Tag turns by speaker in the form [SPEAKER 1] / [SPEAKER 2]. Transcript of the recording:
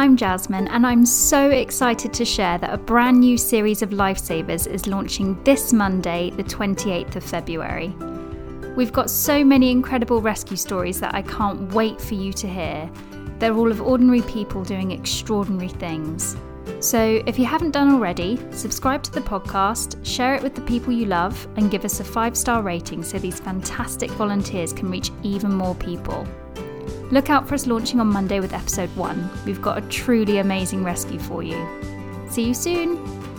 [SPEAKER 1] I'm Jasmine, and I'm so excited to share that a brand new series of Lifesavers is launching this Monday, the 28th of February. We've got so many incredible rescue stories that I can't wait for you to hear. They're all of ordinary people doing extraordinary things. So, if you haven't done already, subscribe to the podcast, share it with the people you love, and give us a five star rating so these fantastic volunteers can reach even more people. Look out for us launching on Monday with episode 1. We've got a truly amazing rescue for you. See you soon!